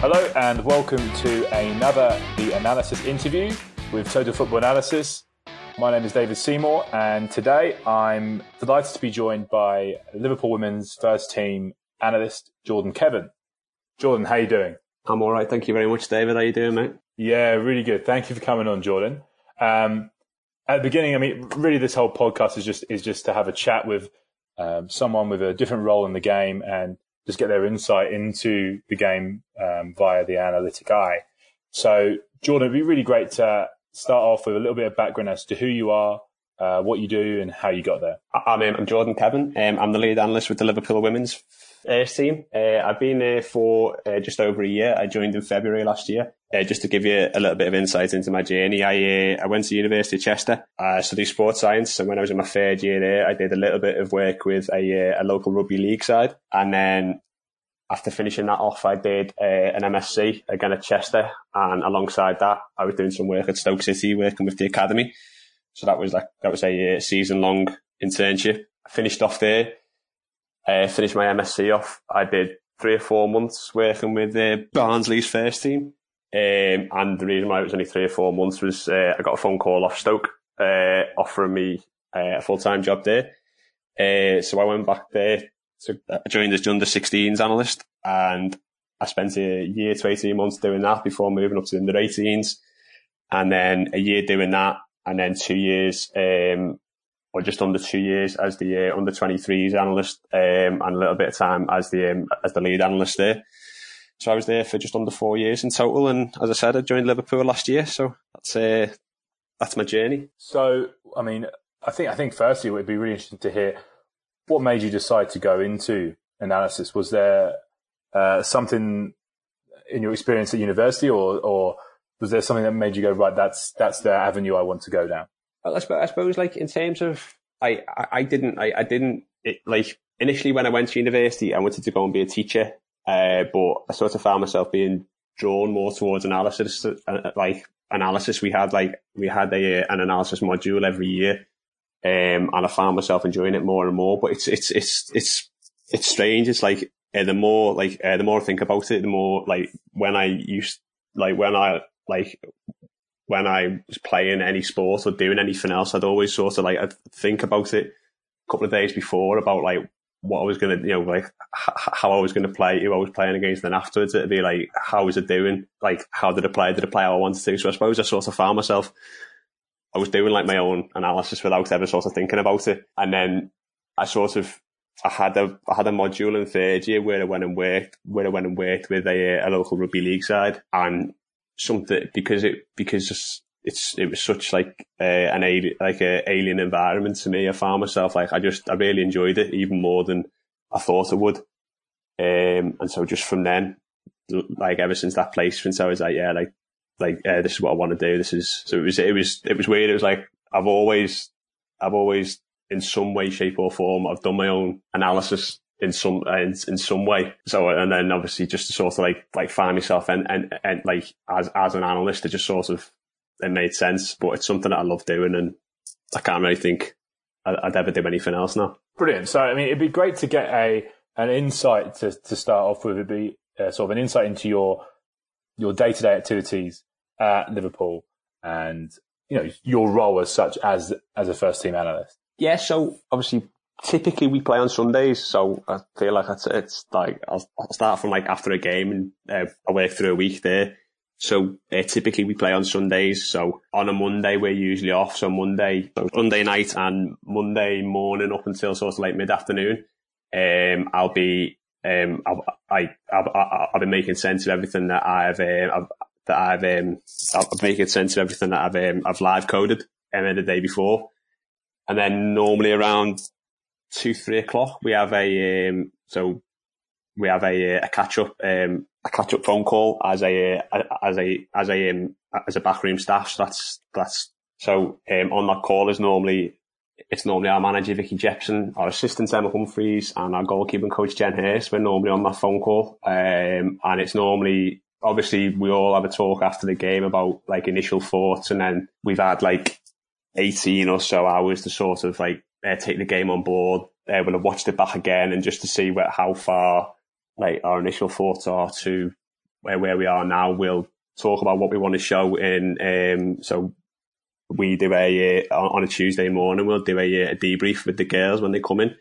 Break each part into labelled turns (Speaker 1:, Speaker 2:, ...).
Speaker 1: Hello and welcome to another The Analysis interview with Total Football Analysis. My name is David Seymour and today I'm delighted to be joined by Liverpool women's first team analyst Jordan Kevan. Jordan, how are you doing?
Speaker 2: I'm all right. Thank you very much, David. How you doing, mate?
Speaker 1: Yeah, really good. Thank you for coming on, Jordan. Um, at the beginning, I mean, really, this whole podcast is just is just to have a chat with um, someone with a different role in the game and just get their insight into the game um, via the analytic eye. So, Jordan, it'd be really great to start off with a little bit of background as to who you are, uh, what you do, and how you got there.
Speaker 2: I'm, um, I'm Jordan Kevan. Um, I'm the lead analyst with the Liverpool women's uh, team. Uh, I've been there for uh, just over a year. I joined in February last year. Uh, just to give you a little bit of insight into my journey, I uh, I went to University of Chester. I studied sports science, and when I was in my third year there, I did a little bit of work with a, uh, a local rugby league side, and then after finishing that off, I did uh, an MSc again at Chester, and alongside that, I was doing some work at Stoke City, working with the academy. So that was like that was a season long internship. I finished off there, uh, finished my MSc off. I did three or four months working with uh, Barnsley's first team, um, and the reason why it was only three or four months was uh, I got a phone call off Stoke uh, offering me uh, a full time job there. Uh, so I went back there so I joined as under 16s analyst and I spent a year to 18 months doing that before moving up to the under 18s and then a year doing that and then two years, um, or just under two years as the uh, under 23s analyst, um, and a little bit of time as the, um, as the lead analyst there. So I was there for just under four years in total. And as I said, I joined Liverpool last year. So that's, uh, that's my journey.
Speaker 1: So, I mean, I think, I think firstly, it would be really interesting to hear what made you decide to go into analysis? Was there uh, something in your experience at university, or or was there something that made you go right? That's that's the avenue I want to go down.
Speaker 2: I suppose, I suppose like in terms of I I, I didn't I, I didn't it, like initially when I went to university I wanted to go and be a teacher, uh, but I sort of found myself being drawn more towards analysis. Uh, like analysis, we had like we had a an analysis module every year um, and I found myself enjoying it more and more. But it's it's it's it's it's strange. It's like uh, the more like uh, the more I think about it, the more like when I used like when I like when I was playing any sport or doing anything else, I'd always sort of like I'd think about it a couple of days before about like what I was gonna, you know, like h- how I was gonna play, who I was playing against. And Then afterwards, it'd be like, how was it doing? Like, how did I play? Did I play how I wanted to? So I suppose I sort of found myself I was doing like my own analysis without ever sort of thinking about it. And then I sort of, I had a, I had a module in third year where I went and worked, where I went and worked with a, a local rugby league side and something because it, because it's, it was such like uh, an alien, like a alien environment to me. I found myself like, I just, I really enjoyed it even more than I thought I would. Um, and so just from then, like ever since that placement, I was like, yeah, like like uh, this is what I want to do. This is so it was it was it was weird. It was like I've always I've always in some way, shape or form I've done my own analysis in some uh, in, in some way. So and then obviously just to sort of like like find myself and and and like as as an analyst, it just sort of it made sense. But it's something that I love doing, and I can't really think I'd ever do anything else now.
Speaker 1: Brilliant. So I mean, it'd be great to get a an insight to to start off with. It'd be uh, sort of an insight into your your day to day activities at Liverpool and you know your role as such as as a first team analyst?
Speaker 2: Yeah, so obviously typically we play on Sundays, so I feel like it's, it's like I'll, start from like after a game and uh, I work through a week there. So uh, typically we play on Sundays. So on a Monday we're usually off. So Monday, so Monday night and Monday morning up until sort of late mid afternoon, um, I'll be um, I'll, I, I'll, I'll, be making sense of everything that I've, uh, I've that I've um, I've making sense of everything that I've um, I've live coded um, the day before, and then normally around two three o'clock we have a um, so we have a, a catch up um, a catch up phone call as a as a as a um, as a backroom staff. So that's that's so um, on that call is normally it's normally our manager Vicky Jepson, our assistant Emma Humphreys, and our goalkeeping coach Jen Hurst. We're normally on that phone call, um, and it's normally obviously we all have a talk after the game about like initial thoughts and then we've had like 18 or so hours to sort of like uh, take the game on board. Uh, we'll have watched it back again and just to see where, how far like our initial thoughts are to where, where we are now, we'll talk about what we want to show in. Um, so we do a uh, on a Tuesday morning. We'll do a, a debrief with the girls when they come in.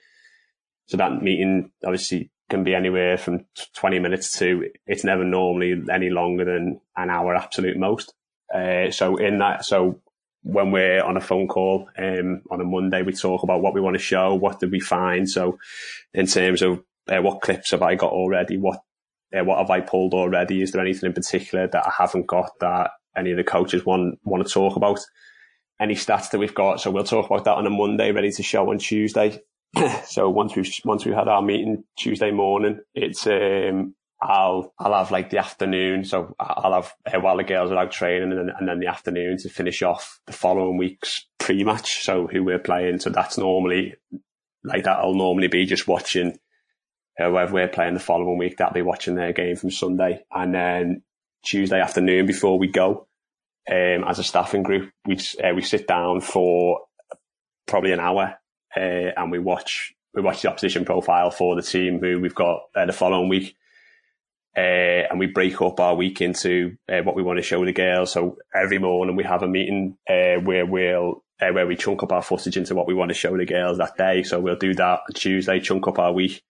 Speaker 2: So that meeting obviously can be anywhere from 20 minutes to it's never normally any longer than an hour absolute most. Uh, so in that, so when we're on a phone call um, on a Monday, we talk about what we want to show, what did we find. So in terms of uh, what clips have I got already, what uh, what have I pulled already? Is there anything in particular that I haven't got that any of the coaches want want to talk about? Any stats that we've got, so we'll talk about that on a Monday, ready to show on Tuesday. so once we've once we had our meeting Tuesday morning, it's um, I'll I'll have like the afternoon, so I'll have uh, while the girls are out training, and then, and then the afternoon to finish off the following week's pre-match. So who we're playing, so that's normally like that'll normally be just watching whoever we're playing the following week. That'll be watching their game from Sunday, and then Tuesday afternoon before we go, um, as a staffing group, we uh, we sit down for probably an hour, uh, and we watch we watch the opposition profile for the team who we've got uh, the following week uh, and we break up our week into uh, what we want to show the girls. So every morning we have a meeting uh, where we'll uh, where we chunk up our footage into what we want to show the girls that day. So we'll do that Tuesday, chunk up our week.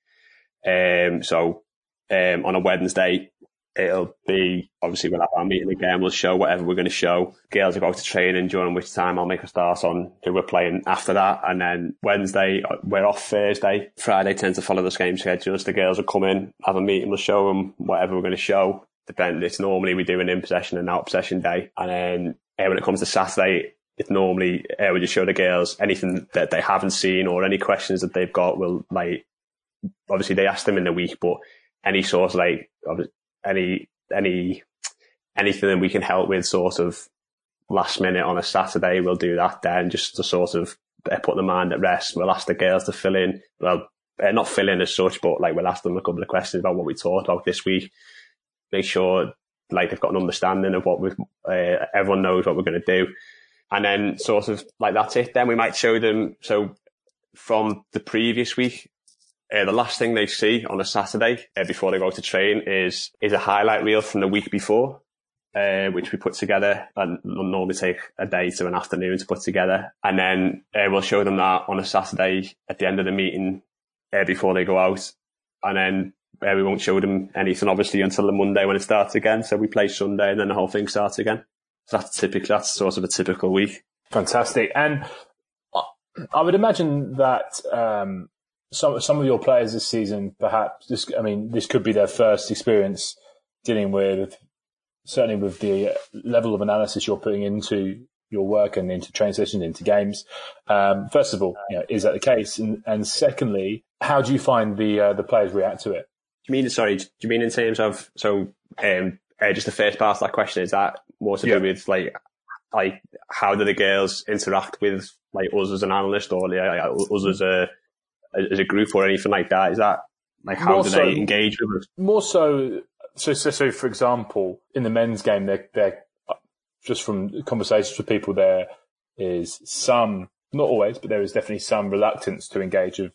Speaker 2: Um, so um, on a Wednesday, it'll be obviously we'll have our meeting again. We'll show whatever we're going to show. Girls are about to training during which time I'll make a start on who we're playing after that. And then Wednesday we're off Thursday. Friday tends to follow the same schedule. the girls will come in, have a meeting. We'll show them whatever we're going to show. Depend. It's normally we do an in possession and out possession day. And then uh, when it comes to Saturday, it's normally uh, we just show the girls anything that they haven't seen or any questions that they've got. Will like obviously they ask them in the week, but any sort of like any any anything that we can help with sort of last minute on a Saturday, we'll do that then just to sort of uh, put the mind at rest. We'll ask the girls to fill in, well, uh, not fill in as such, but like we'll ask them a couple of questions about what we talked about this week. Make sure like they've got an understanding of what we uh, everyone knows what we're going to do. And then sort of like that's it. Then we might show them. So from the previous week, uh, the last thing they see on a Saturday uh, before they go to train is is a highlight reel from the week before, uh, which we put together and normally take a day to an afternoon to put together, and then uh, we'll show them that on a Saturday at the end of the meeting uh, before they go out, and then uh, we won't show them anything obviously until the Monday when it starts again. So we play Sunday and then the whole thing starts again. So that's typical. That's sort of a typical week.
Speaker 1: Fantastic, and I would imagine that. Um some some of your players this season, perhaps this. I mean, this could be their first experience dealing with certainly with the level of analysis you're putting into your work and into train sessions, into games. Um, first of all, you know, is that the case? And, and secondly, how do you find the uh, the players react to it?
Speaker 2: Do you mean sorry? Do you mean in terms of so um, uh, just the first part of that question is that more to yeah. do with like like how do the girls interact with like us as an analyst or like, us as a as a group or anything like that? Is that like how more do so, they engage with us?
Speaker 1: More so, so, so, so, for example, in the men's game, they're, they're just from conversations with people, there is some, not always, but there is definitely some reluctance to engage with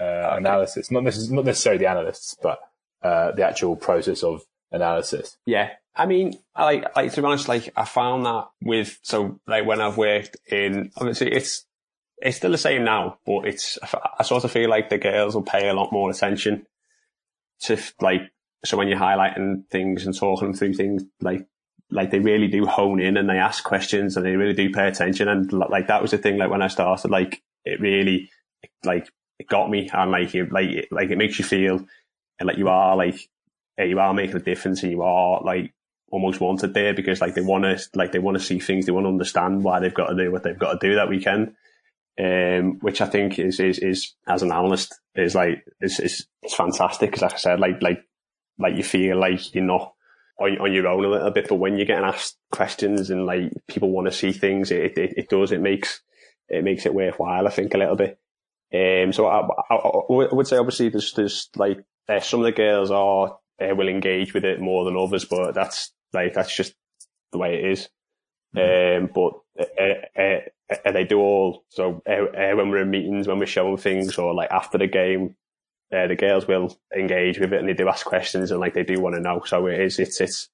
Speaker 1: uh, okay. analysis. Not, necess- not necessarily the analysts, but uh, the actual process of analysis.
Speaker 2: Yeah. I mean, I like, like to be honest, like I found that with, so like when I've worked in, obviously it's, it's still the same now, but it's, I sort of feel like the girls will pay a lot more attention to like, so when you're highlighting things and talking through things, like, like they really do hone in and they ask questions and they really do pay attention. And like, that was the thing, like when I started, like, it really, like, it got me and like, it, like, like it makes you feel like you are like, you are making a difference and you are like almost wanted there because like they want to, like they want to see things, they want to understand why they've got to do what they've got to do that weekend um, which I think is, is, is, as an analyst, is like, is, is, it's fantastic. Cause like I said, like, like, like you feel like you're not on, on your own a little bit, but when you're getting asked questions and like people want to see things, it, it, it does, it makes, it makes it worthwhile, I think, a little bit. Um, so I, I, I would say obviously there's, there's like, uh, some of the girls are, uh, will engage with it more than others, but that's like, that's just the way it is. Mm-hmm. Um, but uh, uh, uh, they do all so uh, uh, when we're in meetings, when we're showing things, or like after the game, uh, the girls will engage with it and they do ask questions and like they do want to know. So it is, it's, it's,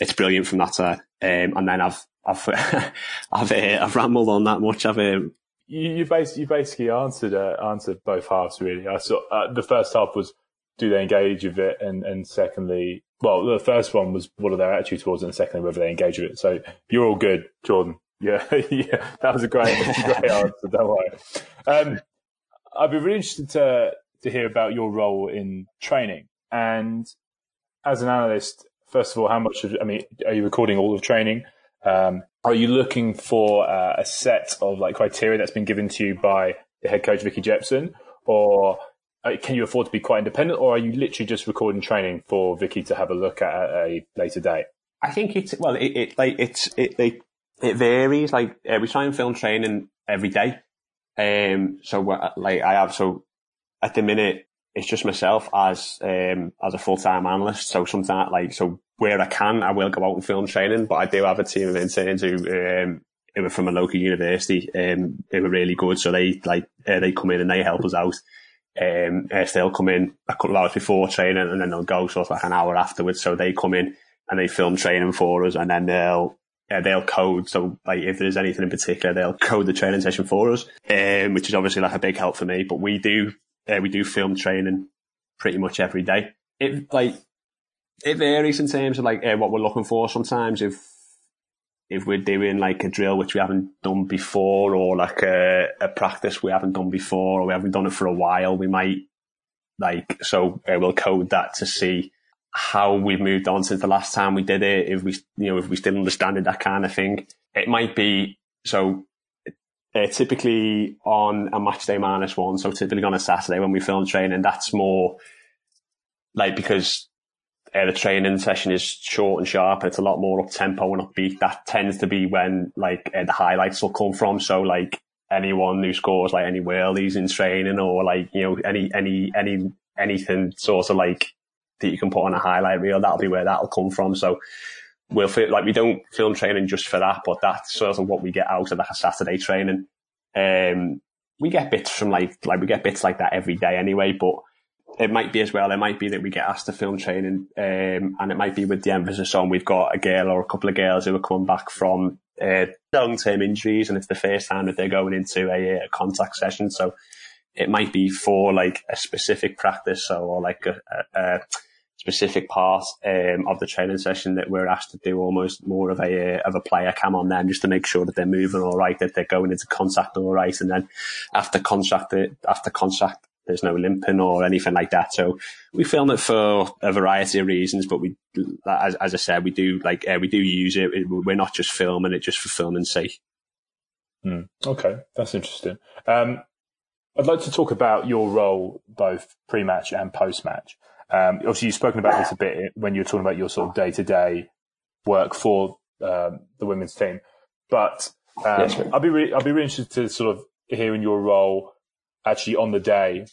Speaker 2: it's brilliant from that side. Um, and then I've, I've, I've, uh, I've rambled on that much. I've, um,
Speaker 1: you, you basically, you basically answered, uh, answered both halves really. I saw, uh, the first half was, do they engage with it? And, and secondly, well, the first one was what are their attitude towards it, and secondly, whether they engage with it. So you're all good, Jordan. Yeah, yeah, that was a great, great answer. Don't worry. Um, I'd be really interested to to hear about your role in training and as an analyst. First of all, how much of I mean, are you recording all of training? Um, are you looking for uh, a set of like criteria that's been given to you by the head coach Vicky Jepson, or uh, can you afford to be quite independent, or are you literally just recording training for Vicky to have a look at at a later date?
Speaker 2: I think it's well, it, it like it's it it varies. Like uh, we try and film training every day. Um, so like I have so at the minute it's just myself as um as a full time analyst. So sometimes like so where I can, I will go out and film training. But I do have a team of interns who um who are from a local university. Um, they were really good, so they like uh, they come in and they help us out. Um, uh, they'll come in a couple hours before training and then they'll go sort of like an hour afterwards. So they come in and they film training for us and then they'll uh, they'll code. So like if there's anything in particular, they'll code the training session for us, um, which is obviously like a big help for me. But we do uh, we do film training pretty much every day. It like it varies in terms of like uh, what we're looking for. Sometimes if if we're doing like a drill which we haven't done before or like a, a practice we haven't done before or we haven't done it for a while, we might like, so uh, we'll code that to see how we've moved on since the last time we did it. If we, you know, if we still understand it, that kind of thing. It might be, so uh, typically on a match day minus one. So typically on a Saturday when we film training, that's more like because uh, the training session is short and sharp and it's a lot more up tempo and upbeat. That tends to be when like uh, the highlights will come from. So like anyone who scores like any worldies in training or like, you know, any, any, any, anything sort of like that you can put on a highlight reel, that'll be where that'll come from. So we'll feel like we don't film training just for that, but that's sort of what we get out of that Saturday training. Um, we get bits from like, like we get bits like that every day anyway, but it might be as well. It might be that we get asked to film training, um, and it might be with the emphasis on we've got a girl or a couple of girls who are coming back from uh, long term injuries, and it's the first time that they're going into a, a, contact session. So it might be for like a specific practice or like a, a, a specific part um, of the training session that we're asked to do almost more of a of a player cam on them just to make sure that they're moving all right, that they're going into contact all right, and then after contact after contact there's no limping or anything like that. So we film it for a variety of reasons, but we, as, as I said, we do like uh, we do use it. We're not just filming it just for filming's sake.
Speaker 1: Mm, okay, that's interesting. Um, I'd like to talk about your role both pre-match and post-match. Um, obviously, you've spoken about this a bit when you're talking about your sort of day-to-day work for um, the women's team, but um, yes, I'll be re- I'll be really interested to sort of hear in your role actually on the day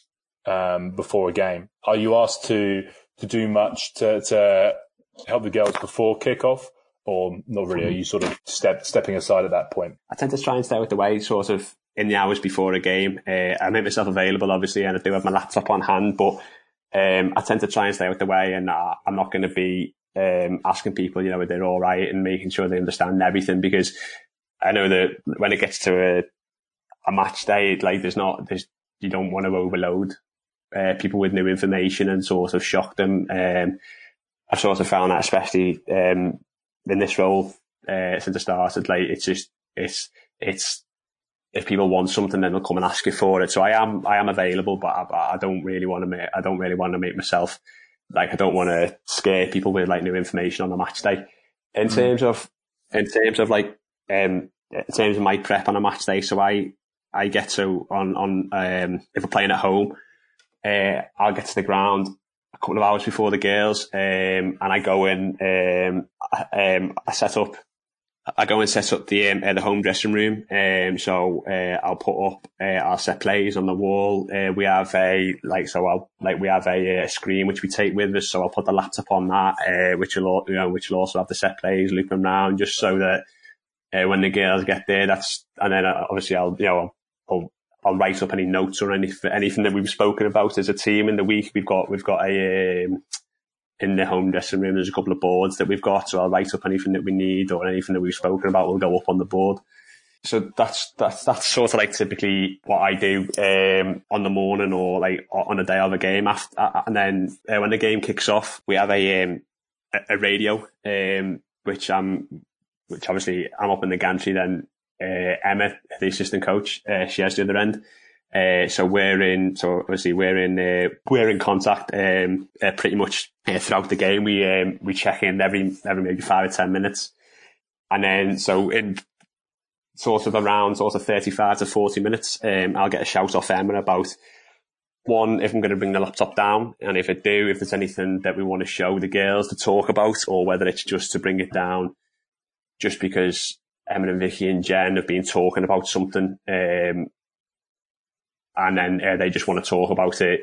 Speaker 1: um, before a game? Are you asked to to do much to, to help the girls before kickoff, or not really? Are you sort of step stepping aside at that point?
Speaker 2: I tend to try and stay with the way, sort of in the hours before a game. Uh, I make myself available, obviously, and I do have my laptop on hand, but um, I tend to try and stay with the way, and I, I'm not going to be um, asking people, you know, if they're all right and making sure they understand everything because I know that when it gets to a, a match day, like there's not, there's you don't want to overload uh, people with new information and sort of shock them. Um, I've sort of found that, especially um, in this role uh, since I started, like it's just it's it's if people want something, then they'll come and ask you for it. So I am I am available, but I, I don't really want to make I don't really want to make myself like I don't want to scare people with like new information on the match day. In mm. terms of in terms of like um, in terms of my prep on a match day, so I I get to on on um, if we're playing at home, uh, I'll get to the ground a couple of hours before the girls, um, and I go in. Um, I, um, I set up. I go and set up the um, uh, the home dressing room. Um, so uh, I'll put up uh, our set plays on the wall. Uh, we have a like so I'll like we have a, a, screen which we take with us. So I'll put the laptop on that, uh, which will you know which will also have the set plays looping around, just so that uh, when the girls get there, that's and then uh, obviously I'll you know I'll I'll write up any notes or anything anything that we've spoken about as a team in the week. We've got we've got a um, in the home dressing room. There's a couple of boards that we've got, so I'll write up anything that we need or anything that we've spoken about. will go up on the board. So that's that's that's sort of like typically what I do um, on the morning or like on the day of a game. After and then uh, when the game kicks off, we have a um, a radio, um, which I'm which obviously I'm up in the gantry. Then uh, Emma, the assistant coach, uh, she has the other end. Uh, so we're in, so obviously we're in, uh, we're in contact, um, uh, pretty much uh, throughout the game. We, um, we check in every, every maybe five or 10 minutes. And then, so in sort of around sort of 35 to 40 minutes, um, I'll get a shout off Emma about one, if I'm going to bring the laptop down. And if I do, if there's anything that we want to show the girls to talk about or whether it's just to bring it down just because Emma and Vicky and Jen have been talking about something, um, and then uh, they just want to talk about it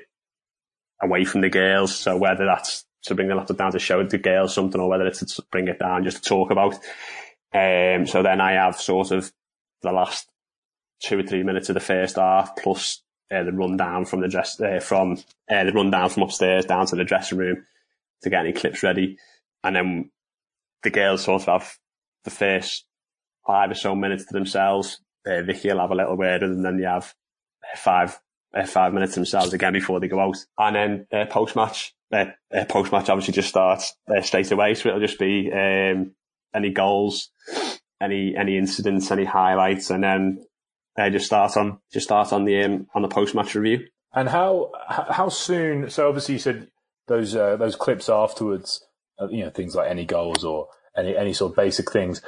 Speaker 2: away from the girls. So whether that's to bring the laptop down to show the girls something, or whether it's to bring it down just to talk about. Um, so then I have sort of the last two or three minutes of the first half plus uh, the rundown from the dress uh, from uh, the rundown from upstairs down to the dressing room to get any clips ready, and then the girls sort of have the first five or so minutes to themselves. Uh, Vicky will have a little word, and then you have five uh, five minutes themselves again before they go out. And then uh, post match, uh, uh post match obviously just starts uh, straight away. So it'll just be um, any goals, any any incidents, any highlights, and then uh, just start on just start on the um, on the post match review.
Speaker 1: And how how soon? So obviously you said those those clips afterwards. you know things like any goals or any any sort of basic things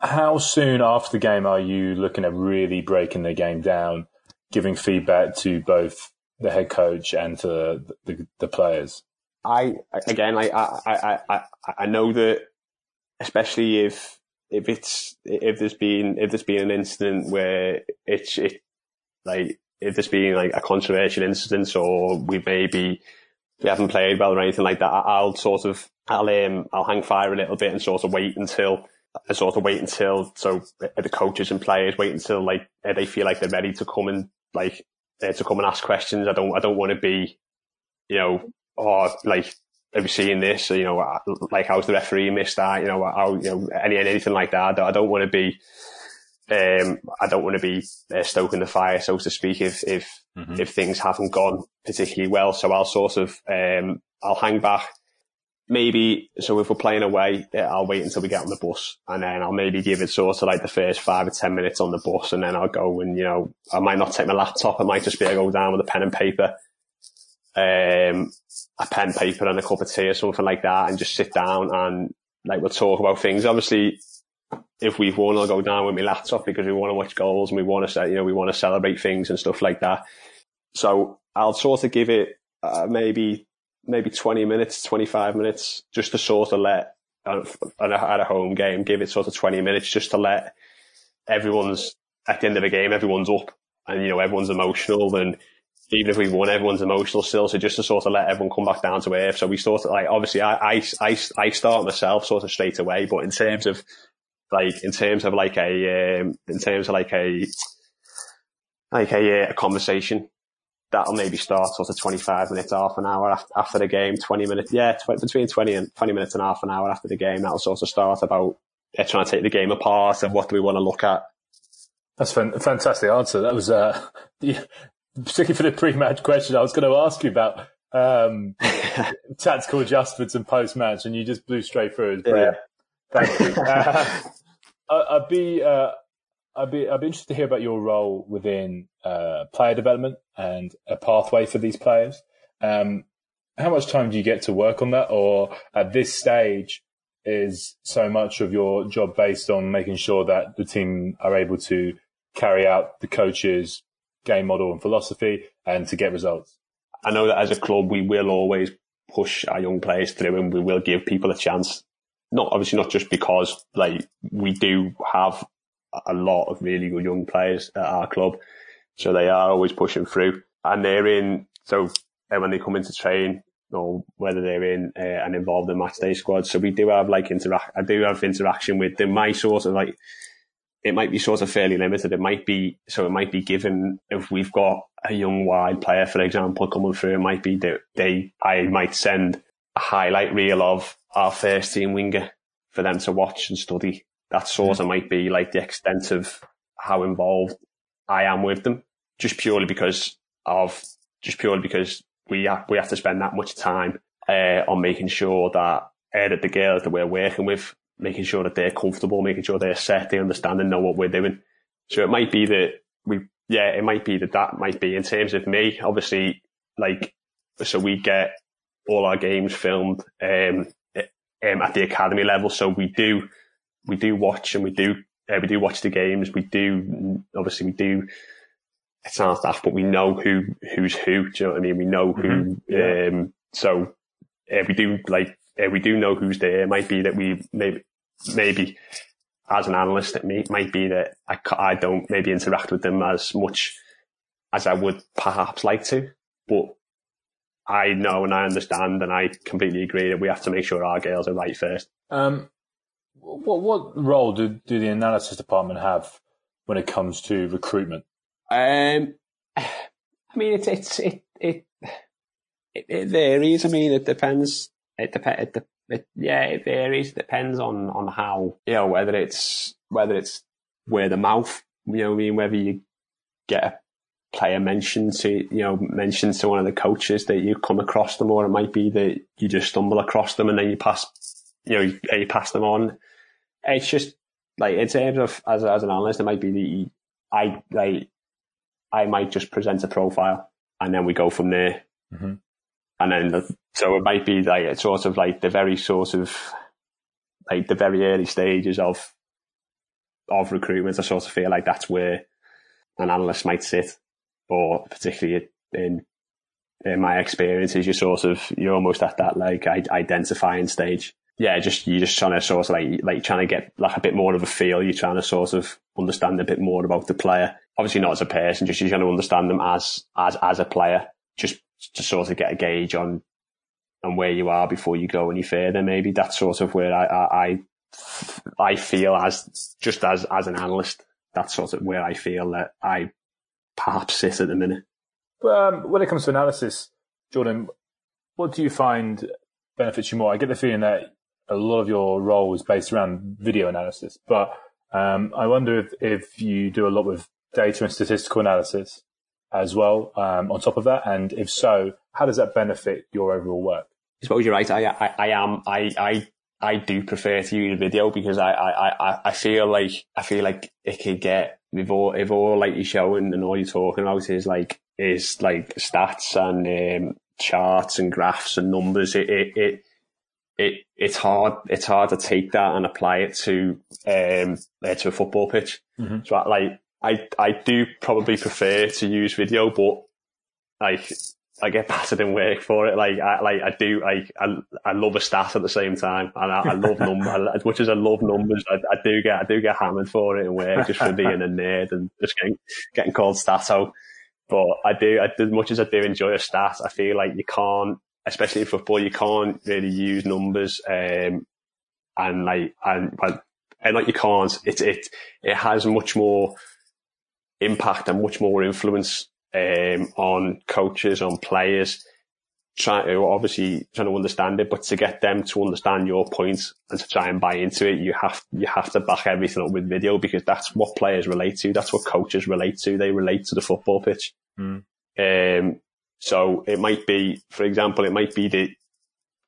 Speaker 1: how soon after the game are you looking at really breaking the game down, giving feedback to both the head coach and to the, the, the players?
Speaker 2: I again, like I, I I I know that especially if if it's if there's been if there's been an incident where it's it like if there's been like a controversial incident or we maybe we haven't played well or anything like that, I'll sort of I'll um I'll hang fire a little bit and sort of wait until I sort of wait until so the coaches and players wait until like they feel like they're ready to come and like uh, to come and ask questions. I don't I don't want to be, you know, or like have you seen this? you know, like how's the referee missed that? You know, how you know any anything like that. I don't want to be. Um, I don't want to be uh, stoking the fire, so to speak, if if mm-hmm. if things haven't gone particularly well. So I'll sort of um, I'll hang back maybe so if we're playing away, I'll wait until we get on the bus and then I'll maybe give it sort of like the first five or ten minutes on the bus and then I'll go and you know I might not take my laptop. I might just be able to go down with a pen and paper, um, a pen, paper, and a cup of tea or something like that, and just sit down and like we'll talk about things. Obviously, if we've won, I'll go down with my laptop because we want to watch goals and we want to, you know, we want to celebrate things and stuff like that. So I'll sort of give it uh, maybe maybe 20 minutes, 25 minutes, just to sort of let, uh, at a home game, give it sort of 20 minutes just to let everyone's, at the end of the game, everyone's up and, you know, everyone's emotional and even if we won, everyone's emotional still. So just to sort of let everyone come back down to earth. So we sort of like, obviously I, I, I, I start myself sort of straight away, but in terms of like, in terms of like a, um, in terms of like a, like a, a conversation, that'll maybe start sort of 25 minutes, half an hour after, after the game, 20 minutes, yeah, tw- between 20 and 20 minutes and half an hour after the game. That'll sort of start about yeah, trying to take the game apart and what do we want to look at.
Speaker 1: That's a fantastic answer. That was, uh, particularly for the pre-match question, I was going to ask you about um, tactical adjustments and post-match, and you just blew straight through. brilliant. Yeah. Thank you. Uh, I'd be uh, I'd be I'd be interested to hear about your role within uh, player development and a pathway for these players. Um, how much time do you get to work on that, or at this stage, is so much of your job based on making sure that the team are able to carry out the coach's game model and philosophy and to get results?
Speaker 2: I know that as a club, we will always push our young players through and we will give people a chance. Not obviously not just because like we do have a lot of really good young players at our club. So they are always pushing through and they're in, so uh, when they come into train or whether they're in uh, and involved in match day squad. So we do have like interact, I do have interaction with them. My sort of like, it might be sort of fairly limited. It might be so it might be given if we've got a young wide player, for example, coming through. It might be that they I might send a highlight reel of our first team winger for them to watch and study. That sort of might be like the extent of how involved I am with them, just purely because of just purely because we have, we have to spend that much time uh, on making sure that uh, that the girls that we're working with making sure that they're comfortable, making sure they're set, they understand and know what we're doing. So it might be that we, yeah, it might be that that might be in terms of me, obviously, like, so we get all our games filmed, um, um, at the academy level. So we do, we do watch and we do, uh, we do watch the games. We do, obviously we do, it sounds daft, but we know who, who's who. Do you know what I mean? We know who, mm-hmm. um, so uh, we do like, uh, we do know who's there. It might be that we maybe maybe as an analyst, it may, might be that I, I don't maybe interact with them as much as I would perhaps like to, but I know and I understand and I completely agree that we have to make sure our girls are right first.
Speaker 1: Um, what what role do, do the analysis department have when it comes to recruitment?
Speaker 2: Um, I mean, it's it's it it it, it varies. I mean, it depends. It depends. It, it, yeah, it varies. It depends on, on how, you know, whether it's, whether it's word of mouth, you know I mean? Whether you get a player mentioned to, you know, mentioned to one of the coaches that you come across them, or it might be that you just stumble across them and then you pass, you know, you, you pass them on. It's just like, in terms of, as, as an analyst, it might be the, I, like, I might just present a profile and then we go from there. Mm-hmm. And then the, so it might be like it's sort of like the very sort of like the very early stages of of recruitment. I sort of feel like that's where an analyst might sit, or particularly in in my experiences, you're sort of you're almost at that like identifying stage. Yeah, just you're just trying to sort of like like trying to get like a bit more of a feel. You're trying to sort of understand a bit more about the player. Obviously, not as a person, just you're trying to understand them as as as a player. Just to sort of get a gauge on and where you are before you go any further. Maybe that's sort of where I, I, I feel as just as, as an analyst, that's sort of where I feel that I perhaps sit at the minute.
Speaker 1: But um, when it comes to analysis, Jordan, what do you find benefits you more? I get the feeling that a lot of your role is based around video analysis, but um, I wonder if, if you do a lot with data and statistical analysis as well um, on top of that, and if so, how does that benefit your overall work?
Speaker 2: I suppose you're right. I, I, I am. I, I, I do prefer to use video because I, I, I, feel like I feel like it could get if all if all like you're showing and all you're talking about is like is like stats and um, charts and graphs and numbers. It, it, it it it's hard it's hard to take that and apply it to um to a football pitch. Mm-hmm. So like I I do probably prefer to use video, but like I get battered in work for it. Like I like I do like I I love a stat at the same time, and I, I love numbers as much as I love numbers. I, I, do get I do get hammered for it in work just for being a nerd and just getting getting called stato. But I do I, as much as I do enjoy a stat, I feel like you can't, especially in football, you can't really use numbers. Um, and like and and like you can't. It it it has much more impact and much more influence um, on coaches, on players, trying to obviously trying to understand it, but to get them to understand your points point and to try and buy into it, you have you have to back everything up with video because that's what players relate to. That's what coaches relate to. They relate to the football pitch. Mm. Um, so it might be, for example, it might be that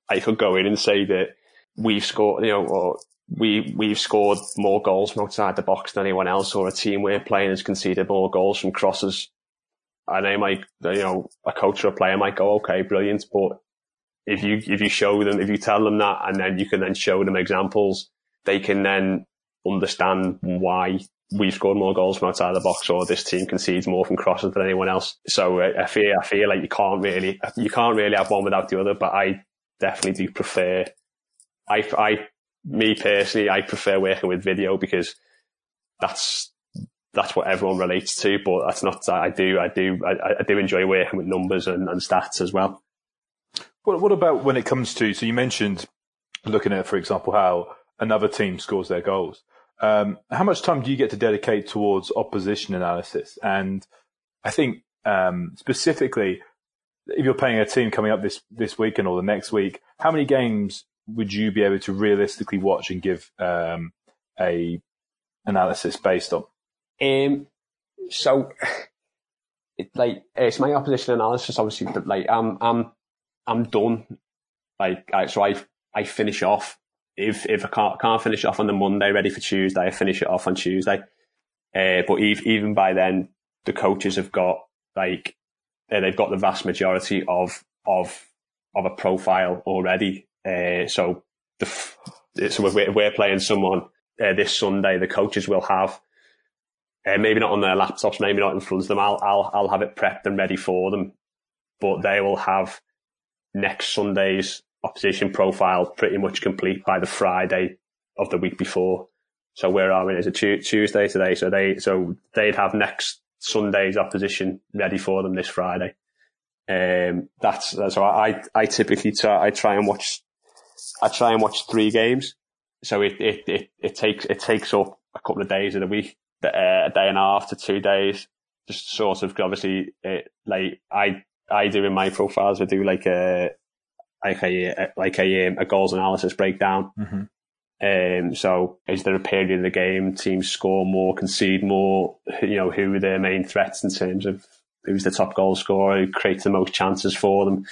Speaker 2: I could go in and say that we've scored, you know, or we we've scored more goals from outside the box than anyone else, or a team we're playing has conceded more goals from crosses. And they might, you know, a coach or a player might go, okay, brilliant. But if you if you show them, if you tell them that, and then you can then show them examples, they can then understand why we've scored more goals from outside the box, or this team concedes more from crosses than anyone else. So uh, I feel I feel like you can't really you can't really have one without the other. But I definitely do prefer. I I me personally, I prefer working with video because that's that's what everyone relates to. But that's not. I do. I do. I, I do enjoy working with numbers and, and stats as well.
Speaker 1: What What about when it comes to? So you mentioned looking at, for example, how another team scores their goals. Um, how much time do you get to dedicate towards opposition analysis? And I think um, specifically, if you're playing a team coming up this this weekend or the next week, how many games would you be able to realistically watch and give um, a analysis based on?
Speaker 2: Um, so, it, like it's my opposition analysis, obviously, but like I'm I'm I'm done. Like so, I I finish off if if I can't can't finish off on the Monday, ready for Tuesday, I finish it off on Tuesday. Uh, but even by then, the coaches have got like uh, they've got the vast majority of of of a profile already. Uh, so the so if we're, if we're playing someone uh, this Sunday, the coaches will have uh, maybe not on their laptops, maybe not in front of them. I'll I'll I'll have it prepped and ready for them, but they will have next Sunday's opposition profile pretty much complete by the Friday of the week before. So where are we? It's it Tuesday today? So they so they'd have next Sunday's opposition ready for them this Friday. Um, that's so I I typically try, I try and watch I try and watch three games. So it it it, it takes it takes up a couple of days of the week, uh, a day and a half to two days. Just sort of obviously it, like I I do in my profiles I do like a like a like a um, a goals analysis breakdown. Mm-hmm. Um, so is there a period of the game teams score more, concede more? You know, who are their main threats in terms of who's the top goal scorer, who creates the most chances for them?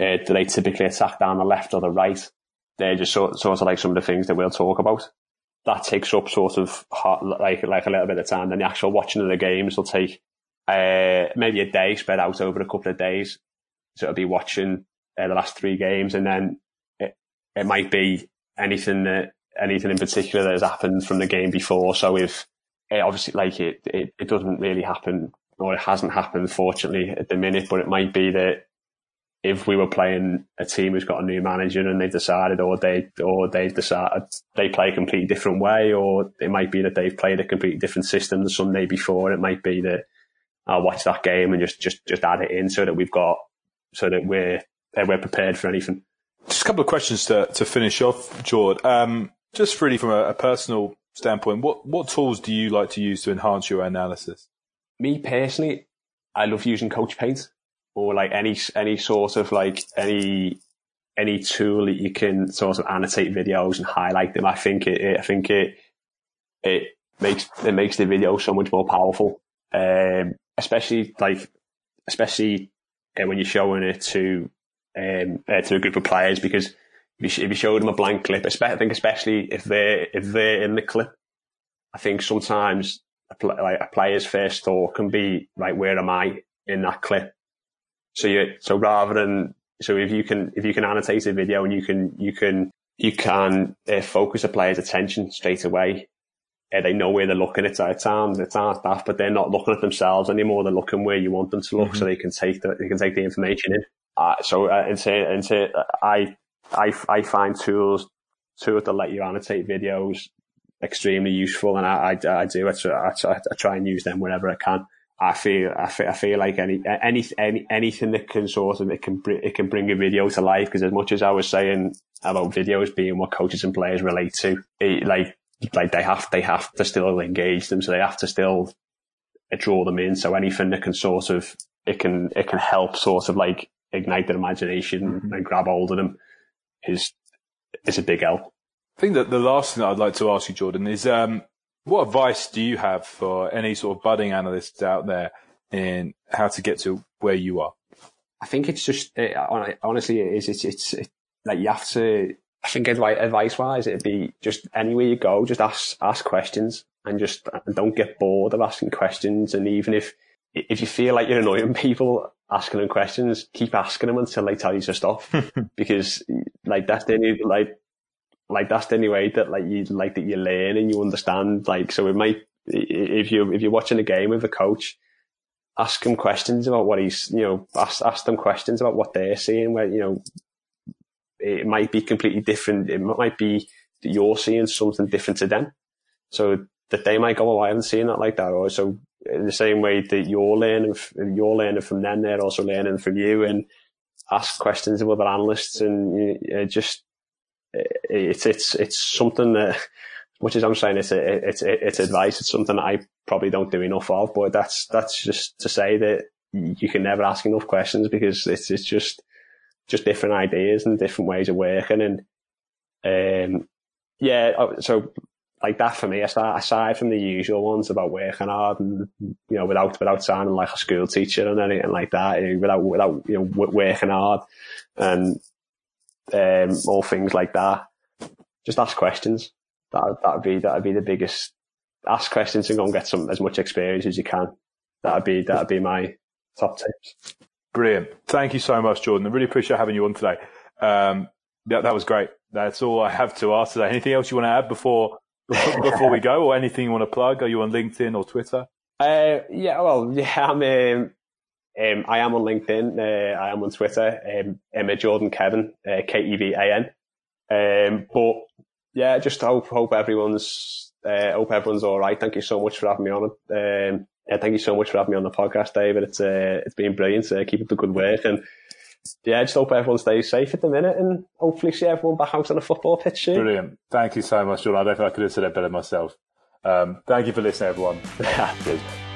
Speaker 2: Uh, do they typically attack down the left or the right? They're just sort, sort of like some of the things that we'll talk about. That takes up sort of hot, like like a little bit of time. Then the actual watching of the games will take uh, maybe a day spread out over a couple of days. So it'll be watching uh, the last three games, and then it, it might be anything that anything in particular that has happened from the game before. So if it obviously like it, it, it doesn't really happen or it hasn't happened fortunately at the minute, but it might be that if we were playing a team who's got a new manager and they've decided or they or they've decided they play a completely different way or it might be that they've played a completely different system the Sunday before. It might be that I'll watch that game and just just just add it in so that we've got so that we're we're prepared for anything.
Speaker 1: Just a couple of questions to, to finish off, Jord. Um, just really from a, a, personal standpoint, what, what tools do you like to use to enhance your analysis?
Speaker 2: Me personally, I love using Coach Paint or like any any sort of like any any tool that you can sort of annotate videos and highlight them. I think it, it I think it it makes it makes the video so much more powerful. Um, especially like especially uh, when you're showing it to um, uh, to a group of players because if you, if you show them a blank clip, I think especially if they're if they're in the clip, I think sometimes a, pl- like a player's first thought can be like, where am I in that clip? So you so rather than so if you can if you can annotate a video and you can you can you can uh, focus a player's attention straight away. Uh, they know where they're looking. It's it sounds it sounds daft, but they're not looking at themselves anymore. They're looking where you want them to look, mm-hmm. so they can take the they can take the information in. Uh, so uh, into, into, I, I, I find tools, tools that let you annotate videos extremely useful. And I, I, I do, I, I, I try and use them whenever I can. I feel, I feel, I feel like any, any, any, anything that can sort of, it can, it can bring a video to life. Cause as much as I was saying about videos being what coaches and players relate to, it, like, like they have, they have to still engage them. So they have to still draw them in. So anything that can sort of, it can, it can help sort of like ignite their imagination mm-hmm. and grab hold of them is is a big help.
Speaker 1: I think that the last thing that I'd like to ask you, Jordan, is um, what advice do you have for any sort of budding analysts out there in how to get to where you are?
Speaker 2: I think it's just it, honestly, it is. It's, it's it, like you have to. I think advice wise, it'd be just anywhere you go, just ask ask questions and just and don't get bored of asking questions. And even if if you feel like you're annoying people, asking them questions, keep asking them until they tell you to stop. because like that's the only, like, like that's the only way that like you, like that you learn and you understand. Like, so it might, if you, if you're watching a game with a coach, ask him questions about what he's, you know, ask, ask them questions about what they're seeing where, you know, it might be completely different. It might be that you're seeing something different to them. So that they might go, oh, I haven't seen that like that. Or so in the same way that you're learning, you're learning from them, they're also learning from you and ask questions of other analysts and know, just, it's, it's, it's something that which is I'm saying it's a, it's it's advice. It's something that I probably don't do enough of, but that's that's just to say that you can never ask enough questions because it's it's just just different ideas and different ways of working and um yeah oh, so like that for me aside from the usual ones about working hard and you know without without sounding like a school teacher and anything like that without without you know working hard and um all things like that just ask questions that that'd be that'd be the biggest ask questions and go and get some as much experience as you can that'd be that'd be my top tips
Speaker 1: Brilliant. Thank you so much, Jordan. I really appreciate having you on today. Um, yeah, that was great. That's all I have to ask today. Anything else you want to add before before we go, or anything you want to plug? Are you on LinkedIn or Twitter?
Speaker 2: Uh, yeah, well, yeah, I'm. Um, um, I am on LinkedIn. Uh, I am on Twitter. Um, Emma Jordan Kevan, uh, K E V A N. Um, but yeah, just hope hope everyone's uh, hope everyone's all right. Thank you so much for having me on it. Um, yeah, thank you so much for having me on the podcast, David. It's uh, it's been brilliant. Uh, keep up the good work, and yeah, I just hope everyone stays safe at the minute, and hopefully see everyone back out on the football pitch soon.
Speaker 1: Brilliant. Thank you so much, John. I don't think I could have said it better myself. Um, thank you for listening, everyone.